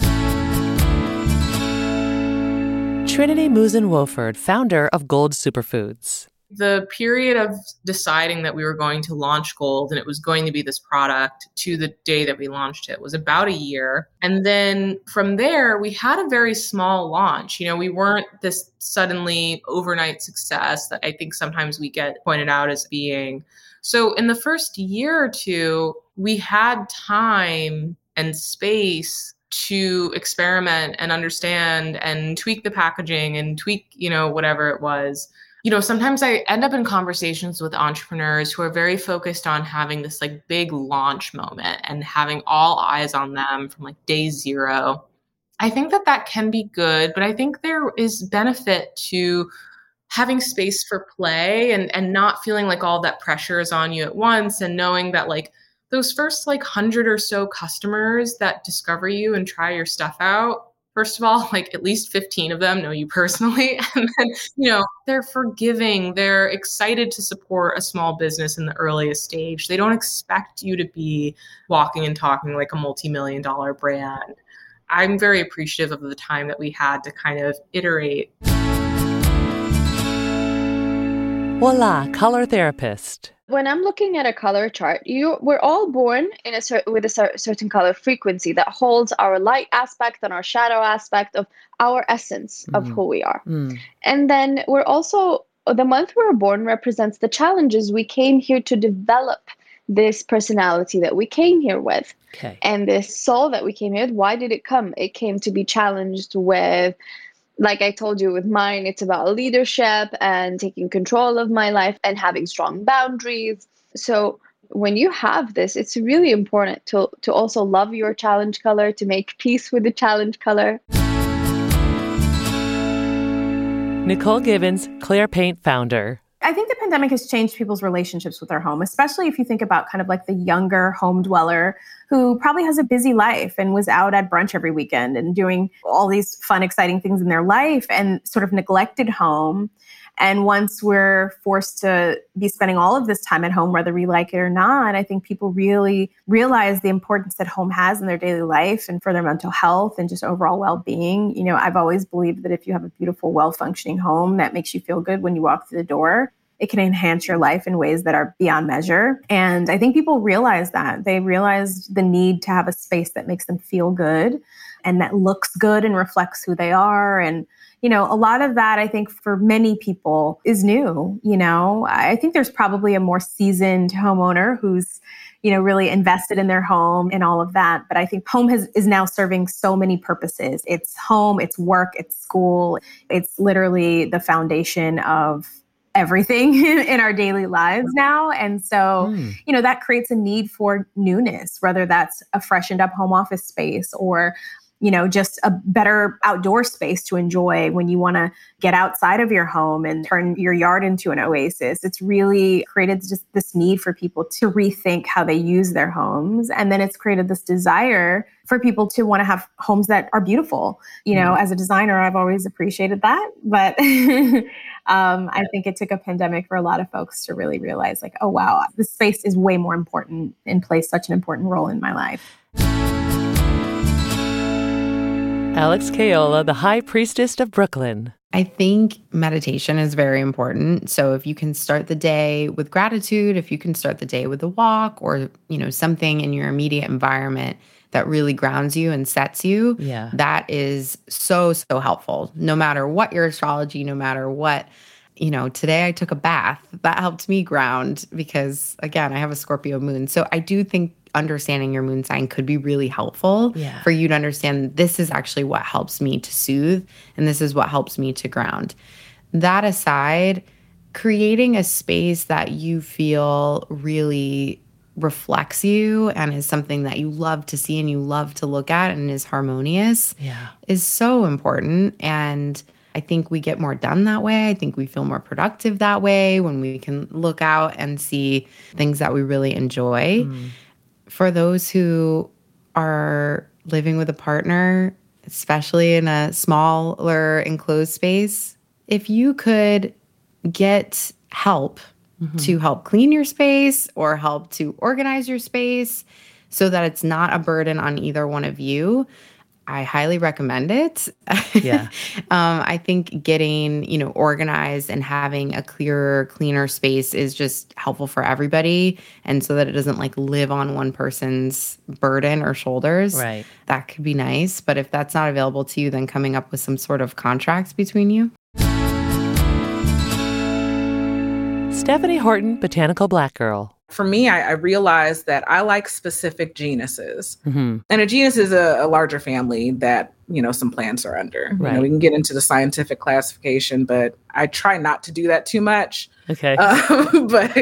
Trinity Mouzon Wofford, founder of Golde Superfoods. The period of deciding that we were going to launch Golde and it was going to be this product to the day that we launched it was about a year. And then from there we had a very small launch. You know we weren't this suddenly overnight success that i think sometimes we get pointed out as being. So in the first year or two we had time and space to experiment and understand and tweak the packaging and tweak you know whatever it was you know, sometimes I end up in conversations with entrepreneurs who are very focused on having this like big launch moment and having all eyes on them from like day zero. I think that that can be good, but I think there is benefit to having space for play and and not feeling like all that pressure is on you at once and knowing that like those first like 100 or so customers that discover you and try your stuff out first of all, *laughs* like at least 15 of them know you personally. *laughs* And then, you know, they're forgiving, they're excited to support a small business in the earliest stage. They don't expect you to be walking and talking like a multi million dollar brand. I'm very appreciative of the time that we had to kind of iterate. Voila, color therapist. When I'm looking at a color chart, you we're all born in a cer- with a cer- certain color frequency that holds our light aspect and our shadow aspect of our essence of Mhm. who we are. Mm. And then we're also the month we were born represents the challenges we came here to develop this personality that we came here with. Okay. And this soul that we came here with, why did it come? It came to be challenged with like I told you with mine, it's about leadership and taking control of my life and having strong boundaries. So when you have this, it's really important to to also love your challenge color, to make peace with the challenge color. Nicole Gibbons, Clare Paint founder. I think the pandemic has changed people's relationships with their home, especially if you think about kind of like the younger home dweller who probably has a busy life and was out at brunch every weekend and doing all these fun, exciting things in their life and sort of neglected home. And once we're forced to be spending all of this time at home, whether we like it or not, I think people really realize the importance that home has in their daily life and for their mental health and just overall well being. You know, I've always believed that if you have a beautiful, well functioning home that makes you feel good when you walk through the door, it can enhance your life in ways that are beyond measure. And I think people realize that. They realize the need to have a space that makes them feel good and that looks good and reflects who they are. And, you know, a lot of that, I think, for many people is new. You know, I think there's probably a more seasoned homeowner who's, you know, really invested in their home and all of that. But I think home has, is now serving so many purposes. It's home, it's work, it's school, it's literally the foundation of everything *laughs* in our daily lives now. And so, hmm. you know, that creates a need for newness, whether that's a freshened up home office space or you know, just a better outdoor space to enjoy when you want to get outside of your home and turn your yard into an oasis. It's really created just this need for people to rethink how they use their homes. And then it's created this desire for people to want to have homes that are beautiful. You know, mm. as a designer, I've always appreciated that. But *laughs* um, I think it took a pandemic for a lot of folks to really realize, like, oh, wow, the space is way more important and plays such an important role in my life. Alex Caiola, the High Priestess of Brooklyn. I think meditation is very important. So if you can start the day with gratitude, if you can start the day with a walk or, you know, something in your immediate environment that really grounds you and sets you, yeah. that is so so helpful. No matter what your astrology, no matter what you know, today I took a bath. That helped me ground because, again, I have a Scorpio moon. So I do think understanding your moon sign could be really helpful yeah. for you to understand this is actually what helps me to soothe and this is what helps me to ground. That aside, creating a space that you feel really reflects you and is something that you love to see and you love to look at and is harmonious yeah. is so important and I think we get more done that way. I think we feel more productive that way when we can look out and see things that we really enjoy. Mm for those who are living with a partner, especially in a smaller enclosed space, if you could get help mm-hmm. to help clean your space or help to organize your space so that it's not a burden on either one of you, I highly recommend it. Yeah. *laughs* um, I think getting, you know, organized and having a clearer, cleaner space is just helpful for everybody. And so that it doesn't like live on one person's burden or shoulders. Right. That could be nice. But if that's not available to you, then coming up with some sort of contracts between you. Stephanie Horton, Botanical Black Girl for me, I, I, realized that I like specific genuses. Mm-hmm. And a genus is a, a, larger family that, you know, some plants are under. Right. You know, we can get into the scientific classification, but I try not to do that too much. Okay. *laughs* Um, but,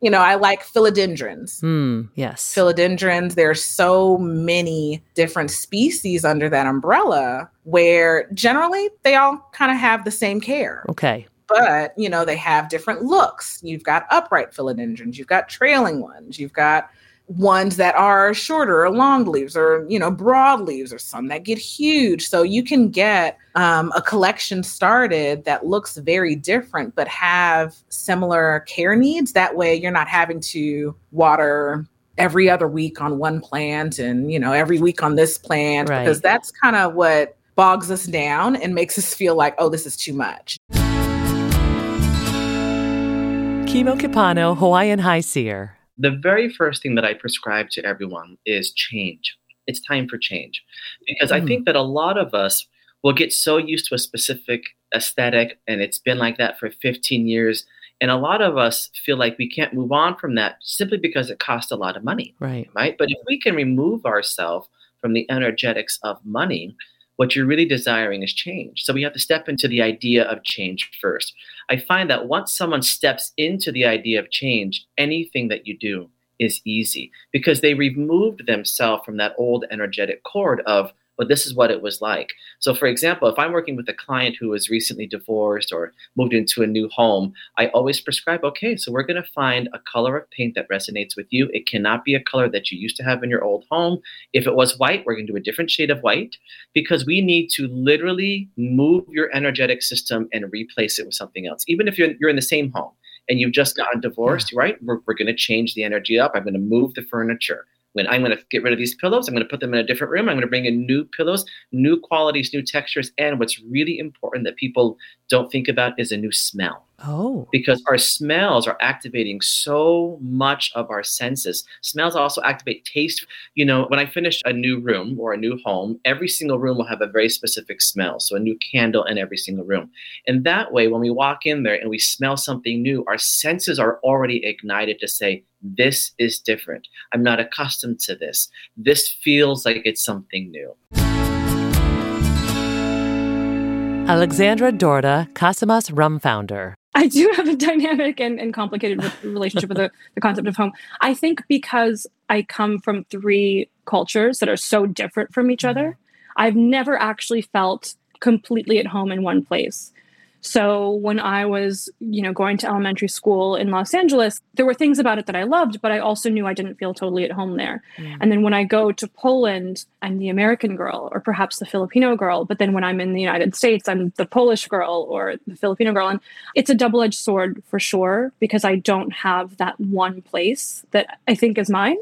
you know, I like philodendrons. Mm, yes. Philodendrons, there's so many different species under that umbrella where generally they all kind of have the same care. Okay but you know they have different looks. You've got upright philodendrons you've got trailing ones you've got ones that are shorter or long leaves or you know broad leaves or some that get huge. So you can get um, a collection started that looks very different but have similar care needs. That way you're not having to water every other week on one plant and you know every week on this plant right. because that's kind of what bogs us down and makes us feel like oh this is too much Kimo Kipano, Hawaiian High Seer. The very first thing that I prescribe to everyone is change. It's time for change. Because mm. I think that a lot of us will get so used to a specific aesthetic, and it's been like that for 15 years. And a lot of us feel like we can't move on from that simply because it costs a lot of money. Right. Right. But if we can remove ourselves from the energetics of money, what you're really desiring is change. So we have to step into the idea of change first. I find that once someone steps into the idea of change, anything that you do is easy because they removed themselves from that old energetic cord of but this is what it was like. So, for example, if I'm working with a client who was recently divorced or moved into a new home, I always prescribe okay, so we're going to find a color of paint that resonates with you. It cannot be a color that you used to have in your old home. If it was white, we're going to do a different shade of white because we need to literally move your energetic system and replace it with something else, even if you're, you're in the same home and you've just gotten divorced, right? We're, we're going to change the energy up. I'm going to move the furniture when I'm going to get rid of these pillows, I'm going to put them in a different room. I'm going to bring in new pillows, new qualities, new textures. And what's really important that people don't think about is a new smell. Oh. Because our smells are activating so much of our senses. Smells also activate taste. You know, when I finish a new room or a new home, every single room will have a very specific smell. So a new candle in every single room. And that way, when we walk in there and we smell something new, our senses are already ignited to say, this is different. I'm not accustomed to this. This feels like it's something new. Alexandra Dorda, Casamas Rum founder. I do have a dynamic and, and complicated relationship with the, the concept of home. I think because I come from three cultures that are so different from each other, mm-hmm. I've never actually felt completely at home in one place. So when I was, you know, going to elementary school in Los Angeles, there were things about it that I loved, but I also knew I didn't feel totally at home there. Mm. And then when I go to Poland, I'm the American girl or perhaps the Filipino girl, but then when I'm in the United States, I'm the Polish girl or the Filipino girl and it's a double-edged sword for sure because I don't have that one place that I think is mine.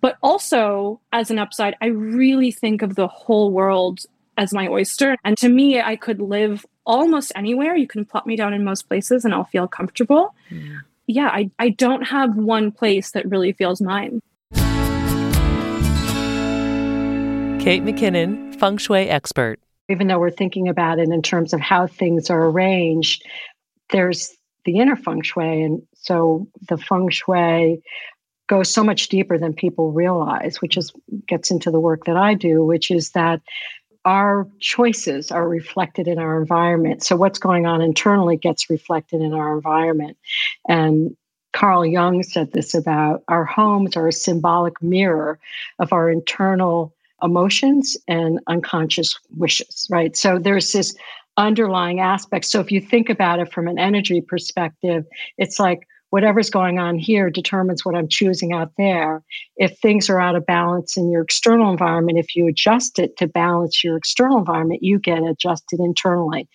But also, as an upside, I really think of the whole world as my oyster. And to me, I could live almost anywhere. You can plop me down in most places and I'll feel comfortable. Yeah, I, I don't have one place that really feels mine. Kate MacKinnon, feng shui expert. Even though we're thinking about it in terms of how things are arranged, there's the inner feng shui. And so the feng shui goes so much deeper than people realize, which is gets into the work that I do, which is that our choices are reflected in our environment. So what's going on internally gets reflected in our environment. And Carl Jung said this about our homes are a symbolic mirror of our internal emotions and unconscious wishes, right? So there's this underlying aspect. So if you think about it from an energy perspective, it's like whatever's going on here determines what I'm choosing out there. If things are out of balance in your external environment, if you adjust it to balance your external environment, you get adjusted internally.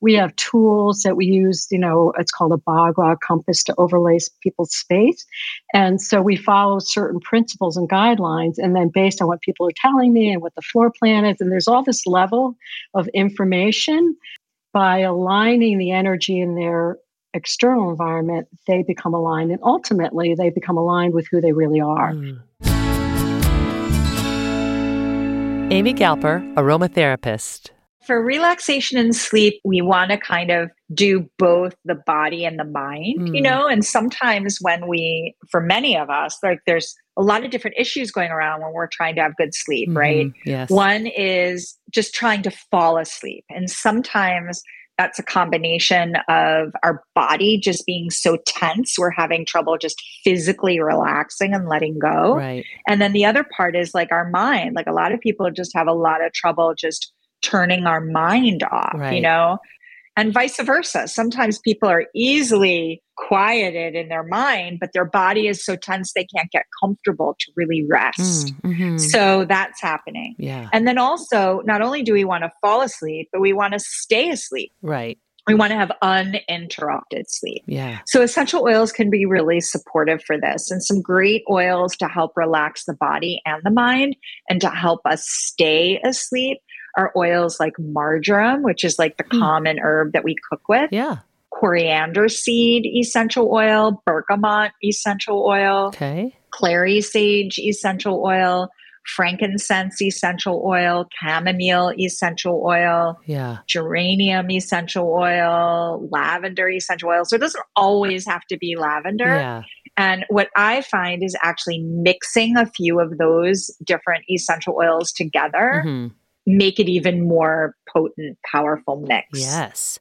We have tools that we use, you know, it's called a Bagua compass to overlay people's space. And so we follow certain principles and guidelines. And then based on what people are telling me and what the floor plan is, and there's all this level of information, by aligning the energy in their external environment, they become aligned. And ultimately, they become aligned with who they really are. Amy Galper, aromatherapist. For relaxation and sleep, we want to kind of do both the body and the mind, you Mm. know? And sometimes when we, for many of us, like there's a lot of different issues going around when we're trying to have good sleep, right? Mhm, yes. One is just trying to fall asleep. And sometimes that's a combination of our body just being so tense, we're having trouble just physically relaxing and letting go. Right. And then the other part is like our mind. Like a lot of people just have a lot of trouble just turning our mind off, you know? And vice versa. Sometimes people are easily quieted in their mind, but their body is so tense they can't get comfortable to really rest. Mhm. So that's happening. Yeah. And then also, not only do we want to fall asleep, but we want to stay asleep. Right. We want to have uninterrupted sleep. Yeah. So essential oils can be really supportive for this and some great oils to help relax the body and the mind and to help us stay asleep are oils like marjoram, which is like the common herb that we cook with. Yeah. Coriander seed essential oil, bergamot essential oil, Okay. clary sage essential oil, frankincense essential oil, chamomile essential oil, Yeah. geranium essential oil, lavender essential oil. So it doesn't always have to be lavender. Yeah. And what I find is actually mixing a few of those different essential oils together Mhm. make it even more potent, powerful mix. Yes.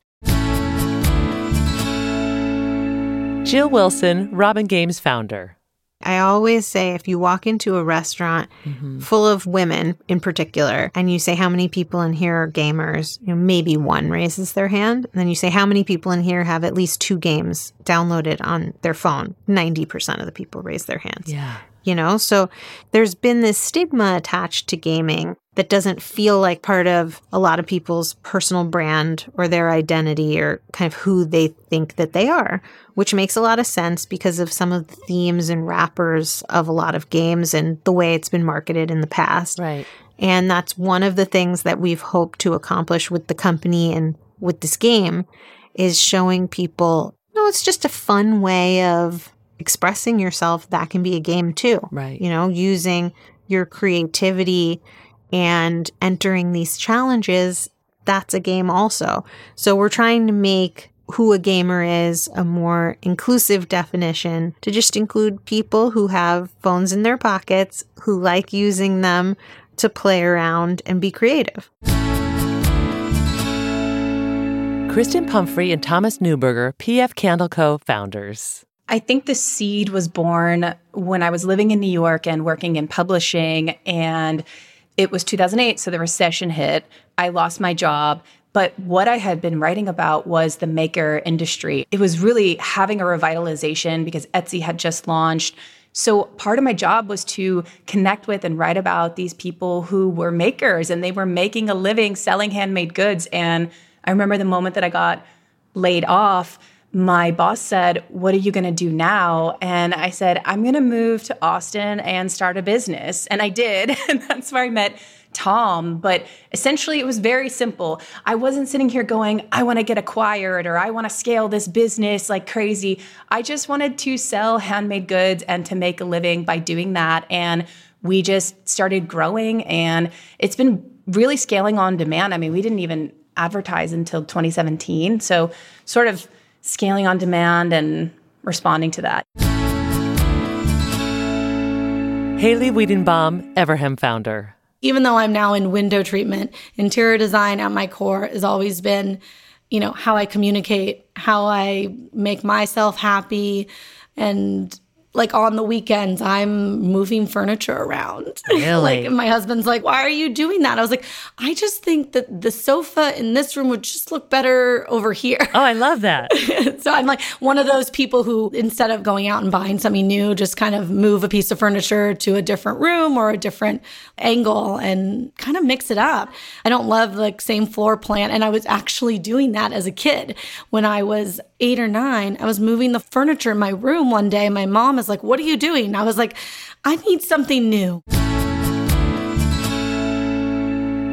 Jill Wilson, Robin Games founder. I always say if you walk into a restaurant mm-hmm. full of women in particular, and you say how many people in here are gamers, you know, maybe one raises their hand. And then you say how many people in here have at least two games downloaded on their phone. 90% of the people raise their hands. Yeah. You know, so there's been this stigma attached to gaming that doesn't feel like part of a lot of people's personal brand or their identity or kind of who they think that they are, which makes a lot of sense because of some of the themes and wrappers of a lot of games and the way it's been marketed in the past. Right. And that's one of the things that we've hoped to accomplish with the company and with this game is showing people, no, it's just a fun way of expressing yourself. That can be a game too. Right. You know, using your creativity and entering these challenges, that's a game also. So we're trying to make who a gamer is a more inclusive definition to just include people who have phones in their pockets, who like using them to play around and be creative. Kristen Pumphrey and Thomas Neuberger, PF Candle Co. founders. I think the seed was born when I was living in New York and working in publishing and it was 2008, so the recession hit. I lost my job. But what I had been writing about was the maker industry. It was really having a revitalization because Etsy had just launched. So part of my job was to connect with and write about these people who were makers and they were making a living selling handmade goods. And I remember the moment that I got laid off, my boss said, What are you going to do now? And I said, I'm going to move to Austin and start a business. And I did. *laughs* And that's where I met Tom. But essentially, it was very simple. I wasn't sitting here going, I want to get acquired or I want to scale this business like crazy. I just wanted to sell handmade goods and to make a living by doing that. And we just started growing and it's been really scaling on demand. I mean, we didn't even advertise until 2017. So, sort of scaling on demand and responding to that. Haley Weidenbaum, Everhem founder. Even though I'm now in window treatment, interior design at my core has always been, you know, how I communicate, how I make myself happy and like on the weekends i'm moving furniture around. *laughs* Really? like my husband's like why are you doing that? I was like i just think that the sofa in this room would just look better over here. Oh i love that. *laughs* So i'm like one of those people who instead of going out and buying something new just kind of move a piece of furniture to a different room or a different angle and kind of mix it up. I don't love the same floor plan and i was actually doing that as a kid when i was eight or nine i was moving the furniture in my room one day my mom is like what are you doing i was like i need something new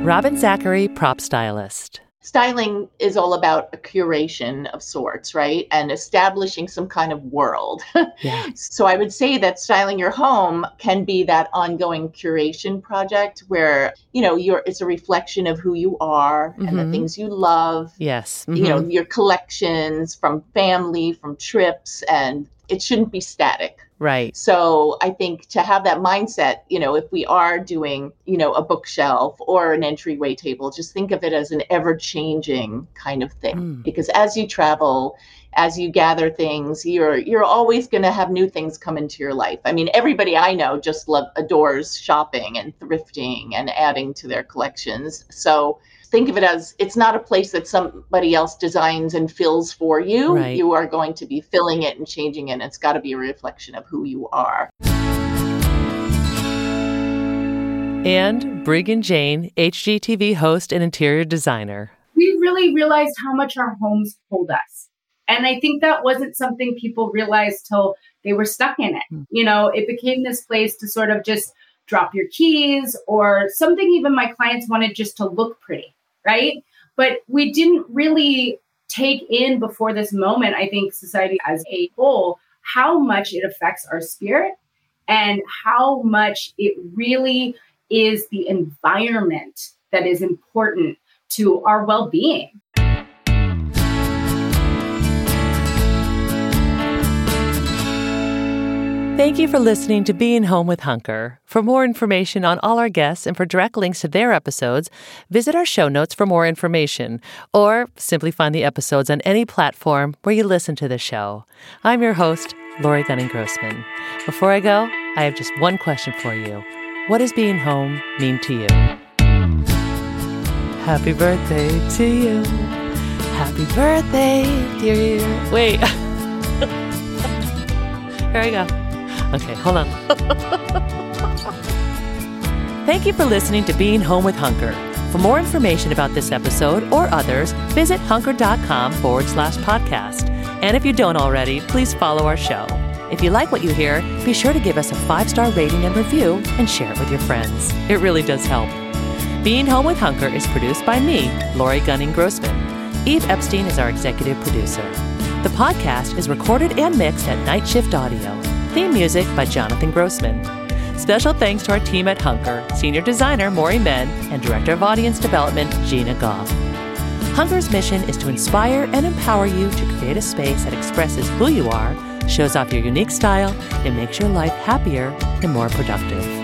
Robin Zachary, prop stylist. Styling is all about a curation of sorts, right? And establishing some kind of world. *laughs* Yeah. so I would say that styling your home can be that ongoing curation project where, you know, you're it's a reflection of who you are and the Mhm. things you love. Yes. You know, mhm. your collections from family, from trips, and it shouldn't be static. Right. So I think to have that mindset, you know, if we are doing, you know, a bookshelf or an entryway table, just think of it as an ever changing kind of thing. Hmm. Because as you travel, as you gather things, you're you're always going to have new things come into your life. I mean, everybody I know just love adores shopping and thrifting and adding to their collections. So think of it as it's not a place that somebody else designs and fills for you. Right. You are going to be filling it and changing it. It's got to be a reflection of who you are. And Breegan Jane, HGTV host and interior designer. we really realized how much our homes hold us. And I think that wasn't something people realized till they were stuck in it. Hmm. You know, it became this place to sort of just drop your keys or something even my clients wanted just to look pretty, right? But we didn't really take in before this moment, I think society as a whole, how much it affects our spirit and how much it really is the environment that is important to our well being. Thank you for listening to Being Home with Hunker. For more information on all our guests and for direct links to their episodes, visit our show notes for more information, or simply find the episodes on any platform where you listen to the show. I'm your host, Laurie Gunning Grossman. Before I go, I have just one question for you. What does being home mean to you? Happy birthday to you. Happy birthday, dear you. Wait. *laughs* Here I go. Okay, hold on. *laughs* Thank you for listening to Being Home with Hunker. For more information about this episode or others, visit hunker.com forward slash podcast. And if you don't already, please follow our show. If you like what you hear, be sure to give us a five star rating and review and share it with your friends. It really does help. Being Home with Hunker is produced by me, Laurie Gunning Grossman. Eve Epstein is our executive producer. The podcast is recorded and mixed at Night Shift Audio. Theme music by Jonathan Grossman. Special thanks to our team at Hunker, Senior Designer Maury Men, and Director of Audience Development Gina Goff. Hunker's mission is to inspire and empower you to create a space that expresses who you are, shows off your unique style, and makes your life happier and more productive.